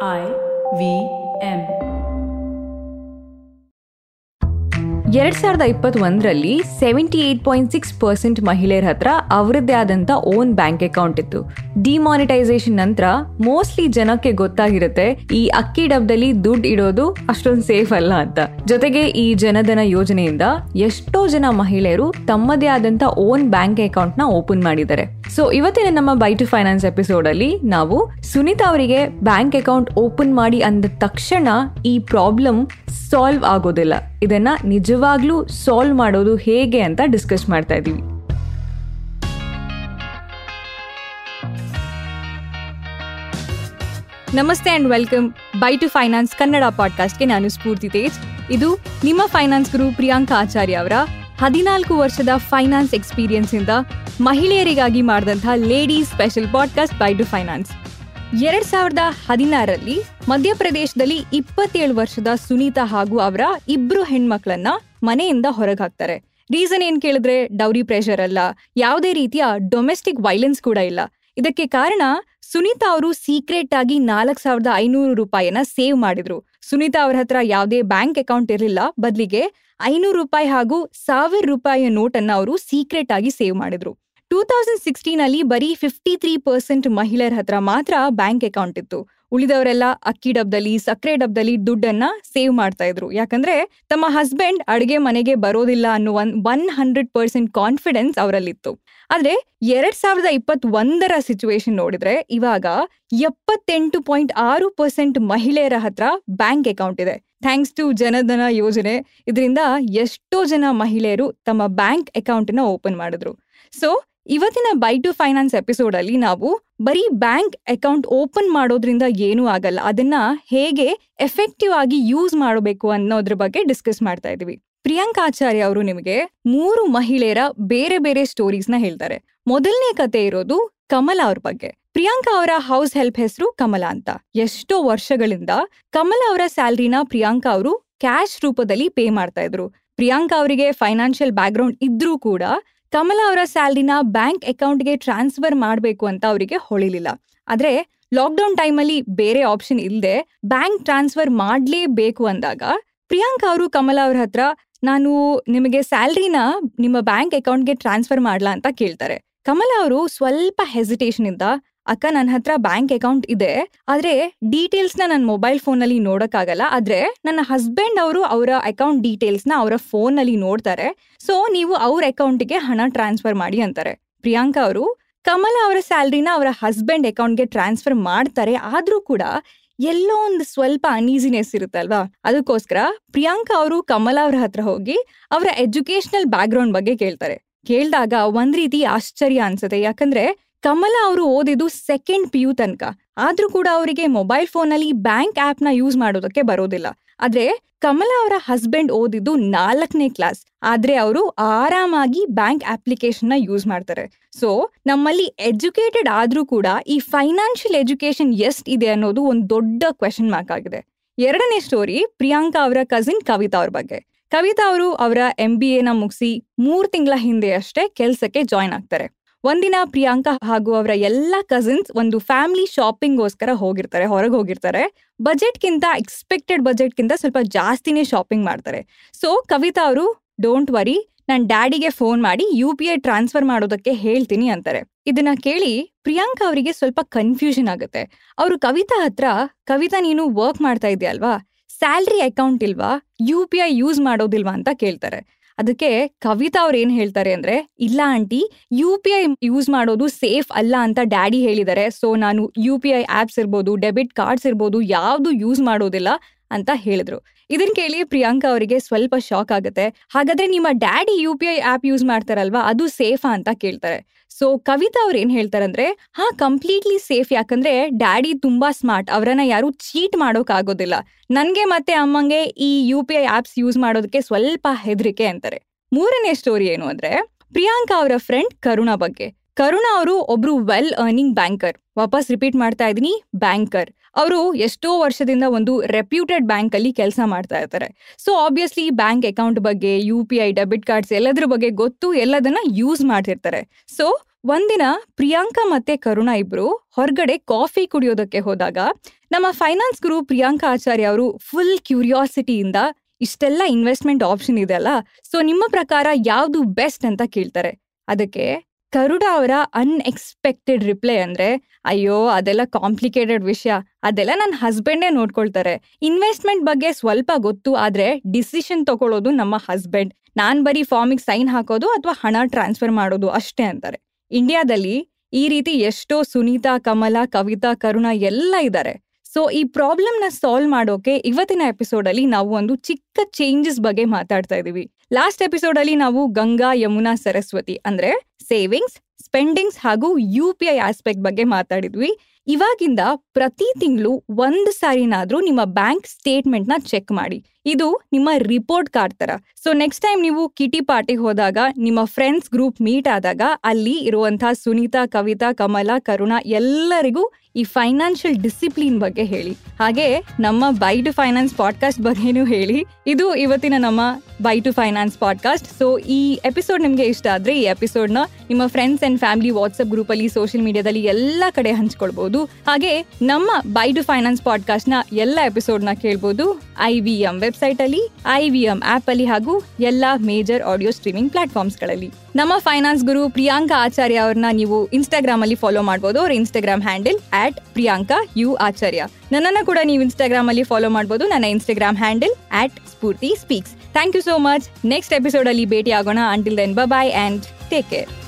I V M. ಎರಡ್ ಸಾವಿರದ ಇಪ್ಪತ್ತೊಂದರಲ್ಲಿ seventy eight point six percent ಮಹಿಳೆಯರ ಹತ್ರ ಅವರದ್ದೇ ಆದಂತ ಓನ್ ಬ್ಯಾಂಕ್ ಅಕೌಂಟ್ ಇತ್ತು. ಡಿಮಾನಿಟೈಸೇಷನ್ ನಂತರ ಮೋಸ್ಟ್ಲಿ ಜನಕ್ಕೆ ಗೊತ್ತಾಗಿರುತ್ತೆ, ಈ ಅಕ್ಕಿ ಡಬ್ದಲ್ಲಿ ದುಡ್ಡು ಇಡೋದು ಅಷ್ಟೊಂದು ಸೇಫ್ ಅಲ್ಲ ಅಂತ. ಜೊತೆಗೆ ಈ ಜನಧನ ಯೋಜನೆಯಿಂದ ಎಷ್ಟೋ ಜನ ಮಹಿಳೆಯರು ತಮ್ಮದೇ ಆದಂತ ಓನ್ ಬ್ಯಾಂಕ್ ಅಕೌಂಟ್ನ ಓಪನ್ ಮಾಡಿದ್ದಾರೆ. ಸೊ ಇವತ್ತಿನ ನಮ್ಮ ಬೈ ಟು ಫೈನಾನ್ಸ್ ಎಪಿಸೋಡ್ ಅಲ್ಲಿ ನಾವು ಸುನೀತಾ ಅವರಿಗೆ ಬ್ಯಾಂಕ್ ಅಕೌಂಟ್ ಓಪನ್ ಮಾಡಿ ಅಂದ ತಕ್ಷಣ ಈ ಪ್ರಾಬ್ಲಮ್ ಸಾಲ್ವ್ ಆಗೋದಿಲ್ಲ. ಇದನ್ನ ನಿಜವಾಗ್ಲೂ ಸಾಲ್ವ್ ಮಾಡೋದು ಹೇಗೆ ಅಂತ ಡಿಸ್ಕಸ್ ಮಾಡ್ತಾ ಇದೀವಿ ನಮಸ್ತೆ and welcome by to finance Kannada ಪಾಡ್ಕಾಸ್ಟ್ಗೆ ನಾನು ಸ್ಫೂರ್ತಿ ತೇಜ್. ಇದು ನಿಮ್ಮ ಫೈನಾನ್ಸ್ ಗುರು ಪ್ರಿಯಾಂಕಾ ಆಚಾರ್ಯ ಅವರ ಹದಿನಾಲ್ಕು ವರ್ಷದ ಫೈನಾನ್ಸ್ ಎಕ್ಸ್ಪೀರಿಯನ್ಸ್ ಇಂದ ಮಹಿಳೆಯರಿಗಾಗಿ ಮಾಡಿದಂತಹ ladies special podcast by to finance ಎರಡ್ ಸಾವಿರದ ಹದಿನಾರರಲ್ಲಿ ಮಧ್ಯಪ್ರದೇಶದಲ್ಲಿ ಇಪ್ಪತ್ತೇಳು ವರ್ಷದ ಸುನೀತಾ ಹಾಗೂ ಅವರ ಇಬ್ರು ಹೆಣ್ಮಕ್ಳನ್ನ ಮನೆಯಿಂದ ಹೊರಗಾಕ್ತಾರೆ. ರೀಸನ್ ಏನ್ ಕೇಳಿದ್ರೆ ಡೌರಿ ಪ್ರೆಷರ್ ಅಲ್ಲ, ಯಾವುದೇ ರೀತಿಯ ಡೊಮೆಸ್ಟಿಕ್ ವೈಲೆನ್ಸ್ ಕೂಡ ಇಲ್ಲ. ಇದಕ್ಕೆ ಕಾರಣ ಸುನೀತಾ ಅವರು ಸೀಕ್ರೆಟ್ ಆಗಿ ನಾಲ್ಕ್ ಸಾವಿರದ ಐನೂರು ರೂಪಾಯಿಯನ್ನ ಸೇವ್ ಮಾಡಿದ್ರು. ಸುನೀತಾ ಅವ್ರ ಹತ್ರ ಯಾವುದೇ ಬ್ಯಾಂಕ್ ಅಕೌಂಟ್ ಇರಲಿಲ್ಲ, ಬದಲಿಗೆ ಐನೂರು ರೂಪಾಯಿ ಹಾಗೂ ಸಾವಿರ ರೂಪಾಯಿಯ ನೋಟನ್ನ ಅವರು ಸೀಕ್ರೆಟ್ ಆಗಿ ಸೇವ್ ಮಾಡಿದ್ರು. ಟೂ ತೌಸಂಡ್ ಸಿಕ್ಸ್ಟೀನ್ ಅಲ್ಲಿ ಬರೀ ಫಿಫ್ಟಿ ತ್ರೀ ಪರ್ಸೆಂಟ್ ಮಹಿಳೆಯರ ಹತ್ರ ಮಾತ್ರ ಬ್ಯಾಂಕ್ ಅಕೌಂಟ್ ಇತ್ತು. ಉಳಿದವರೆಲ್ಲ ಅಕ್ಕಿ ಡಬ್ದಲ್ಲಿ, ಸಕ್ಕರೆ ಡಬ್ದಲ್ಲಿ ದುಡ್ಡನ್ನ ಸೇವ್ ಮಾಡ್ತಾ ಇದ್ರು. ಯಾಕಂದ್ರೆ ತಮ್ಮ ಹಸ್ಬೆಂಡ್ ಅಡಿಗೆ ಮನೆಗೆ ಬರೋದಿಲ್ಲ ಅನ್ನೋ one one hundred percent confidence ಅವರಲ್ಲಿತ್ತು. ಆದ್ರೆ ಎರಡ್ ಸಾವಿರದ ಇಪ್ಪತ್ತ್ ಒಂದರ ಸಿಚುವೇಶನ್ ನೋಡಿದ್ರೆ ಇವಾಗ ಎಪ್ಪತ್ತೆಂಟು ಪಾಯಿಂಟ್ ಆರು ಪರ್ಸೆಂಟ್ ಮಹಿಳೆಯರ ಹತ್ರ ಬ್ಯಾಂಕ್ ಅಕೌಂಟ್ ಇದೆ. ಥ್ಯಾಂಕ್ಸ್ ಟು ಜನಧನ ಯೋಜನೆ, ಇದರಿಂದ ಎಷ್ಟೋ ಜನ ಮಹಿಳೆಯರು ತಮ್ಮ ಬ್ಯಾಂಕ್ ಅಕೌಂಟ್ನ ಓಪನ್ ಮಾಡಿದ್ರು. ಸೊ ಇವತ್ತಿನ ಬೈ ಟು ಫೈನಾನ್ಸ್ ಎಪಿಸೋಡ್ ಅಲ್ಲಿ ನಾವು ಬರೀ ಬ್ಯಾಂಕ್ ಅಕೌಂಟ್ ಓಪನ್ ಮಾಡೋದ್ರಿಂದ ಏನೂ ಆಗಲ್ಲ. ಅದನ್ನ ಹೇಗೆ ಎಫೆಕ್ಟಿವ್ ಆಗಿ ಯೂಸ್ ಮಾಡಬೇಕು ಅನ್ನೋದ್ರ ಬಗ್ಗೆ ಡಿಸ್ಕಸ್ ಮಾಡ್ತಾ ಇದೀವಿ ಪ್ರಿಯಾಂಕಾ ಆಚಾರ್ಯ ಅವರು ನಿಮಗೆ ಮೂರು ಮಹಿಳೆಯರ ಬೇರೆ ಬೇರೆ ಸ್ಟೋರೀಸ್ನ ಹೇಳ್ತಾರೆ. ಮೊದಲನೇ ಕತೆ ಇರೋದು ಕಮಲಾ ಅವ್ರ ಬಗ್ಗೆ. ಪ್ರಿಯಾಂಕಾ ಅವರ ಹೌಸ್ ಹೆಲ್ಪ್ ಹೆಸರು ಕಮಲಾ ಅಂತ. ಎಷ್ಟೋ ವರ್ಷಗಳಿಂದ ಕಮಲ ಅವರ ಸ್ಯಾಲ್ರಿನ ಪ್ರಿಯಾಂಕಾ ಅವರು ಕ್ಯಾಶ್ ರೂಪದಲ್ಲಿ ಪೇ ಮಾಡ್ತಾ ಇದ್ರು. ಪ್ರಿಯಾಂಕಾ ಅವರಿಗೆ ಫೈನಾನ್ಷಿಯಲ್ ಬ್ಯಾಕ್ಗ್ರೌಂಡ್ ಇದ್ರೂ ಕೂಡ ಕಮಲಾ ಅವರ ಸ್ಯಾಲ್ರಿನ ಬ್ಯಾಂಕ್ ಅಕೌಂಟ್ಗೆ ಟ್ರಾನ್ಸ್ಫರ್ ಮಾಡಬೇಕು ಅಂತ ಅವರಿಗೆ ಹೊಳಿಲಿಲ್ಲ. ಆದ್ರೆ ಲಾಕ್ಡೌನ್ ಟೈಮಲ್ಲಿ ಬೇರೆ ಆಪ್ಷನ್ ಇಲ್ಲದೆ ಬ್ಯಾಂಕ್ ಟ್ರಾನ್ಸ್ಫರ್ ಮಾಡಲೇಬೇಕು ಅಂದಾಗ ಪ್ರಿಯಾಂಕಾ ಅವರು ಕಮಲಾ ಅವ್ರ ಹತ್ರ, ನಾನು ನಿಮಗೆ ಸ್ಯಾಲ್ರಿನ ನಿಮ್ಮ ಬ್ಯಾಂಕ್ ಅಕೌಂಟ್ಗೆ ಟ್ರಾನ್ಸ್ಫರ್ ಮಾಡ್ಲಾ ಅಂತ ಕೇಳ್ತಾರೆ. ಕಮಲಾ ಅವರು ಸ್ವಲ್ಪ ಹೆಸಿಟೇಷನ್ ಇಂದ ಅಕ್ಕ ನನ್ನ ಹತ್ರ ಬ್ಯಾಂಕ್ ಅಕೌಂಟ್ ಇದೆ, ಆದ್ರೆ ಡೀಟೇಲ್ಸ್ನ ನನ್ನ ಮೊಬೈಲ್ ಫೋನ್ನಲ್ಲಿ ನೋಡಕ್ಕಾಗಲ್ಲ. ಆದ್ರೆ ನನ್ನ ಹಸ್ಬೆಂಡ್ ಅವರು ಅವರ ಅಕೌಂಟ್ ಡೀಟೇಲ್ಸ್ನ ಅವರ ಫೋನ್ನಲ್ಲಿ ನೋಡ್ತಾರೆ. ಸೊ, ನೀವು ಅವ್ರ ಅಕೌಂಟ್ಗೆ ಹಣ ಟ್ರಾನ್ಸ್ಫರ್ ಮಾಡಿ ಅಂತಾರೆ. ಪ್ರಿಯಾಂಕಾ ಅವರು, ಕಮಲ ಅವರ ಸ್ಯಾಲ್ರಿನ ಅವರ ಹಸ್ಬೆಂಡ್ ಅಕೌಂಟ್ಗೆ ಟ್ರಾನ್ಸ್ಫರ್ ಮಾಡ್ತಾರೆ. ಆದ್ರೂ ಕೂಡ ಎಲ್ಲೋ ಒಂದು ಸ್ವಲ್ಪ ಅನೀಸಿನೆಸ್ ಇರುತ್ತಲ್ವಾ? ಅದಕ್ಕೋಸ್ಕರ ಪ್ರಿಯಾಂಕಾ ಅವರು ಕಮಲ ಅವ್ರ ಹತ್ರ ಹೋಗಿ ಅವರ ಎಜುಕೇಶನಲ್ ಬ್ಯಾಕ್ಗ್ರೌಂಡ್ ಬಗ್ಗೆ ಕೇಳ್ತಾರೆ. ಕೇಳಿದಾಗ ಒಂದ್ ರೀತಿ ಆಶ್ಚರ್ಯ ಅನ್ಸುತ್ತೆ. ಯಾಕಂದ್ರೆ ಕಮಲ ಅವರು ಓದಿದ್ದು ಸೆಕೆಂಡ್ ಪಿ ಯು ತನಕ. ಆದ್ರೂ ಕೂಡ ಅವರಿಗೆ ಮೊಬೈಲ್ ಫೋನ್ ಅಲ್ಲಿ ಬ್ಯಾಂಕ್ ಆಪ್ನ ಯೂಸ್ ಮಾಡೋದಕ್ಕೆ ಬರೋದಿಲ್ಲ. ಆದ್ರೆ ಕಮಲ ಅವರ ಹಸ್ಬೆಂಡ್ ಓದಿದ್ದು ನಾಲ್ಕನೇ ಕ್ಲಾಸ್ ಆದ್ರೆ ಅವರು ಆರಾಮಾಗಿ ಬ್ಯಾಂಕ್ ಅಪ್ಲಿಕೇಶನ್ನ ಯೂಸ್ ಮಾಡ್ತಾರೆ. ಸೊ ನಮ್ಮಲ್ಲಿ ಎಜುಕೇಟೆಡ್ ಆದ್ರೂ ಕೂಡ ಈ ಫೈನಾನ್ಷಿಯಲ್ ಎಜುಕೇಶನ್ ಇದೆ ಅನ್ನೋದು ಒಂದು ದೊಡ್ಡ ಕ್ವೆಶನ್ ಮಾರ್ಕ್ ಆಗಿದೆ. ಎರಡನೇ ಸ್ಟೋರಿ ಪ್ರಿಯಾಂಕಾ ಅವರ ಕಸಿನ್ ಕವಿತಾ ಅವ್ರ ಬಗ್ಗೆ. ಕವಿತಾ ಅವರು ಅವರ ಎಂ ಬಿ ಎನ ಮುಗಿಸಿ ಮೂರ್ ತಿಂಗಳ ಹಿಂದೆ ಅಷ್ಟೇ ಕೆಲಸಕ್ಕೆ ಜಾಯ್ನ್ ಆಗ್ತಾರೆ. ಒಂದಿನ ಪ್ರಿಯಾಂಕಾ ಹಾಗೂ ಅವರ ಎಲ್ಲಾ ಕಸಿನ್ಸ್ ಒಂದು ಫ್ಯಾಮಿಲಿ ಶಾಪಿಂಗ್ಗೋಸ್ಕರ ಹೋಗಿರ್ತಾರೆ, ಹೊರಗೆ ಹೋಗಿರ್ತಾರೆ. ಬಜೆಟ್ಗಿಂತ ಎಕ್ಸ್ಪೆಕ್ಟೆಡ್ ಬಜೆಟ್ಗಿಂತ ಸ್ವಲ್ಪ ಜಾಸ್ತಿನೇ ಶಾಪಿಂಗ್ ಮಾಡ್ತಾರೆ. ಸೊ ಕವಿತಾ ಅವರು ಡೋಂಟ್ ವರಿ ನನ್ನ ಡ್ಯಾಡಿಗೆ ಫೋನ್ ಮಾಡಿ ಯು ಪಿ ಐ ಟ್ರಾನ್ಸ್ಫರ್ ಮಾಡೋದಕ್ಕೆ ಹೇಳ್ತೀನಿ ಅಂತಾರೆ. ಇದನ್ನ ಕೇಳಿ ಪ್ರಿಯಾಂಕಾ ಅವರಿಗೆ ಸ್ವಲ್ಪ ಕನ್ಫ್ಯೂಷನ್ ಆಗುತ್ತೆ. ಅವರು ಕವಿತಾ ಹತ್ರ, ಕವಿತಾ, ನೀನು ವರ್ಕ್ ಮಾಡ್ತಾ ಇದೆಯಲ್ವಾ? ಸ್ಯಾಲ್ರಿ ಅಕೌಂಟ್ ಇಲ್ವಾ? ಯು ಪಿ ಐ ಯೂಸ್ ಮಾಡೋದಿಲ್ವಾ? ಅಂತ ಕೇಳ್ತಾರೆ. ಅದಕ್ಕೆ ಕವಿತಾ ಅವ್ರು ಏನ್ ಹೇಳ್ತಾರೆ ಅಂದ್ರೆ, ಇಲ್ಲ aunty, U P I use ಮಾಡೋದು ಸೇಫ್ ಅಲ್ಲ ಅಂತ ಡ್ಯಾಡಿ ಹೇಳಿದ್ದಾರೆ. ಸೊ ನಾನು ಯು ಪಿ ಐ ಆಪ್ಸ್ ಇರ್ಬೋದು ಡೆಬಿಟ್ ಕಾರ್ಡ್ಸ್ ಇರ್ಬೋದು, ಯಾವುದು ಯೂಸ್ ಮಾಡೋದಿಲ್ಲ. ಅಂತ ಹೇಳಿದ್ರು. ಇದನ್ ಕೇಳಿ ಪ್ರಿಯಾಂಕಾ ಅವರಿಗೆ ಸ್ವಲ್ಪ ಶಾಕ್ ಆಗುತ್ತೆ. ಹಾಗಾದ್ರೆ ನಿಮ್ಮ daddy U P I app use ಮಾಡ್ತಾರಲ್ವಾ, ಅದು ಸೇಫಾ ಅಂತ ಕೇಳ್ತಾರೆ. ಸೊ ಕವಿತಾ ಅವ್ರು ಏನ್ ಹೇಳ್ತಾರಂದ್ರೆ, ಹಾ ಕಂಪ್ಲೀಟ್ಲಿ ಸೇಫ್ ಯಾಕಂದ್ರೆ ಡ್ಯಾಡಿ ತುಂಬಾ ಸ್ಮಾರ್ಟ್ ಅವರನ್ನ ಯಾರು ಚೀಟ್ ಮಾಡೋಕ್ ಆಗೋದಿಲ್ಲ. ನನ್ಗೆ ಮತ್ತೆ ಅಮ್ಮಂಗೆ ಈ U P I apps use ಮಾಡೋದಕ್ಕೆ ಸ್ವಲ್ಪ ಹೆದರಿಕೆ ಅಂತಾರೆ. ಮೂರನೇ ಸ್ಟೋರಿ ಏನು ಅಂದ್ರೆ, ಪ್ರಿಯಾಂಕಾ ಅವರ ಫ್ರೆಂಡ್ ಕರುಣಾ ಬಗ್ಗೆ. ಕರುಣಾ ಅವರು ಒಬ್ರು ವೆಲ್ ಅರ್ನಿಂಗ್ ಬ್ಯಾಂಕರ್ ವಾಪಸ್ ರಿಪೀಟ್ ಮಾಡ್ತಾ ಇದೀನಿ ಬ್ಯಾಂಕರ್ ಅವರು ಎಷ್ಟೋ ವರ್ಷದಿಂದ ಒಂದು ರೆಪ್ಯೂಟೆಡ್ ಬ್ಯಾಂಕ್ ಅಲ್ಲಿ ಕೆಲಸ ಮಾಡ್ತಾ ಇರ್ತಾರೆ. ಸೊ ಆಬ್ವಿಯಸ್ಲಿ ಬ್ಯಾಂಕ್ ಅಕೌಂಟ್ ಬಗ್ಗೆ U P I debit cards ಎಲ್ಲದ್ರ ಬಗ್ಗೆ ಗೊತ್ತು, ಎಲ್ಲದನ್ನ ಯೂಸ್ ಮಾಡ್ತಿರ್ತಾರೆ. ಸೊ ಒಂದಿನ ಪ್ರಿಯಾಂಕಾ ಮತ್ತೆ ಕರುಣ ಇಬ್ರು ಹೊರಗಡೆ ಕಾಫಿ ಕುಡಿಯೋದಕ್ಕೆ ಹೋದಾಗ, ನಮ್ಮ ಫೈನಾನ್ಸ್ ಗುರು ಪ್ರಿಯಾಂಕಾ ಆಚಾರ್ಯ ಅವರು ಫುಲ್ ಕ್ಯೂರಿಯಾಸಿಟಿಯಿಂದ ಇಷ್ಟೆಲ್ಲ ಇನ್ವೆಸ್ಟ್ಮೆಂಟ್ ಆಪ್ಷನ್ ಇದೆ ಅಲ್ಲ? ಸೊ ನಿಮ್ಮ ಪ್ರಕಾರ ಯಾವುದು ಬೆಸ್ಟ್ ಅಂತ ಕೇಳ್ತಾರೆ. ಅದಕ್ಕೆ ಕರುಡ ಅವರ ಅನ್ಎಕ್ಸ್ಪೆಕ್ಟೆಡ್ ರಿಪ್ಲೈ ಅಂದ್ರೆ, ಅಯ್ಯೋ, ಅದೆಲ್ಲ ಕಾಂಪ್ಲಿಕೇಟೆಡ್ ವಿಷಯ. ಅದೆಲ್ಲ ನನ್ನ ಹಸ್ಬೆಂಡೇ ನೋಡ್ಕೊಳ್ತಾರೆ. ಇನ್ವೆಸ್ಟ್ಮೆಂಟ್ ಬಗ್ಗೆ ಸ್ವಲ್ಪ ಗೊತ್ತು, ಆದ್ರೆ ಡಿಸಿಷನ್ ತಗೊಳ್ಳೋದು ನಮ್ಮ ಹಸ್ಬೆಂಡ್ ನಾನು ಬರೀ ಫಾರ್ಮಿಗೆ ಸೈನ್ ಹಾಕೋದು ಅಥವಾ ಹಣ ಟ್ರಾನ್ಸ್ಫರ್ ಮಾಡೋದು ಅಷ್ಟೇ ಅಂತಾರೆ. ಇಂಡಿಯಾದಲ್ಲಿ ಈ ರೀತಿ ಎಷ್ಟೋ ಸುನೀತಾ, ಕಮಲ, ಕವಿತಾ, ಕರುಣ ಎಲ್ಲ ಇದ್ದಾರೆ ಸೊ ಈ ಪ್ರಾಬ್ಲಮ್ನ ಸಾಲ್ವ್ ಮಾಡೋಕೆ ಇವತ್ತಿನ ಎಪಿಸೋಡ್ ಅಲ್ಲಿ ನಾವು ಒಂದು ಚಿಕ್ಕ ಚೇಂಜಸ್ ಬಗ್ಗೆ ಮಾತಾಡ್ತಾ ಇದೀವಿ ಲಾಸ್ಟ್ ಎಪಿಸೋಡ್ ಅಲ್ಲಿ ನಾವು ಗಂಗಾ, ಯಮುನಾ, ಸರಸ್ವತಿ ಅಂದ್ರೆ ಸೇವಿಂಗ್ಸ್ ಸ್ಪೆಂಡಿಂಗ್ಸ್ ಹಾಗೂ ಯು ಪಿ ಐ ಆಸ್ಪೆಕ್ಟ್ ಬಗ್ಗೆ ಮಾತಾಡಿದ್ವಿ. ಇವಾಗಿಂದ ಪ್ರತಿ ತಿಂಗಳು ಒಂದು ಸಾರಿನಾದ್ರೂ ನಿಮ್ಮ ಬ್ಯಾಂಕ್ ಸ್ಟೇಟ್ಮೆಂಟ್ನ ಚೆಕ್ ಮಾಡಿ. ಇದು ನಿಮ್ಮ ರಿಪೋರ್ಟ್ ಕಾರ್ಡ್ ತರ. ಸೊ ನೆಕ್ಸ್ಟ್ ಟೈಮ್ ನೀವು ಕಿಟಿ ಪಾರ್ಟಿ ಹೋದಾಗ, ನಿಮ್ಮ ಫ್ರೆಂಡ್ಸ್ ಗ್ರೂಪ್ ಮೀಟ್ ಆದಾಗ, ಅಲ್ಲಿ ಇರುವಂತಹ ಸುನೀತಾ, ಕವಿತಾ, ಕಮಲ, ಕರುಣ ಎಲ್ಲರಿಗೂ ಈ ಫೈನಾನ್ಷಿಯಲ್ ಡಿಸಿಪ್ಲಿನ್ ಬಗ್ಗೆ ಹೇಳಿ. ಹಾಗೆ ನಮ್ಮ ಬೈ ಟು ಫೈನಾನ್ಸ್ ಪಾಡ್ಕಾಸ್ಟ್ ಬಗ್ಗೆನೂ ಹೇಳಿ. ಇದು ಇವತ್ತಿನ ನಮ್ಮ by to finance podcast so ಈ ಎಪಿಸೋಡ್ ನಿಮಗೆ ಇಷ್ಟ ಆದ್ರೆ ಈ ಎಪಿಸೋಡ್ನ ನಿಮ್ಮ friends and family WhatsApp group ಅಲ್ಲಿ ಸೋಷಿಯಲ್ ಮೀಡಿಯಾದಲ್ಲಿ ಎಲ್ಲ ಕಡೆ ಹಂಚ್ಕೊಳ್ಬಹುದು ಹಾಗೆ ನಮ್ಮ ಬೈ ಟು ಫೈನಾನ್ಸ್ ಪಾಡ್ಕಾಸ್ಟ್ನ ಎಲ್ಲ ಎಪಿಸೋಡ್ನ ಕೇಳ್ಬೋದು. ಐ ವಿ ಎಂ ವೆಬ್ಸೈಟ್ ಅಲ್ಲಿ ಐ ವಿ ಎಂ ಆಪ್ ಅಲ್ಲಿ ಹಾಗೂ ಎಲ್ಲಾ ಮೇಜರ್ ಆಡಿಯೋ ಸ್ಟ್ರೀಮಿಂಗ್ ಪ್ಲಾಟ್ಫಾರ್ಮ್ಸ್ಗಳಲ್ಲಿ ನಮ್ಮ ಫೈನಾನ್ಸ್ ಗುರು ಪ್ರಿಯಾಂಕಾ ಆಚಾರ್ಯ ಅವ್ರನ್ನ ನೀವು ಇನ್ಸ್ಟಾಗ್ರಾಮಲ್ಲಿ ಫಾಲೋ ಮಾಡಬಹುದು ಅವ್ರ Instagram handle at Priyanka U Acharya. ನನ್ನನ್ನು ಕೂಡ ನೀವು ಇನ್ಸ್ಟಾಗ್ರಾಮಲ್ಲಿ ಫಾಲೋ ಮಾಡಬಹುದು ನನ್ನ Instagram handle at Spoorthi speaks. Thank you so much. Next ಎಪಿಸೋಡಲ್ಲಿ ಭೇಟಿ ಆಗೋಣ until then bye and take care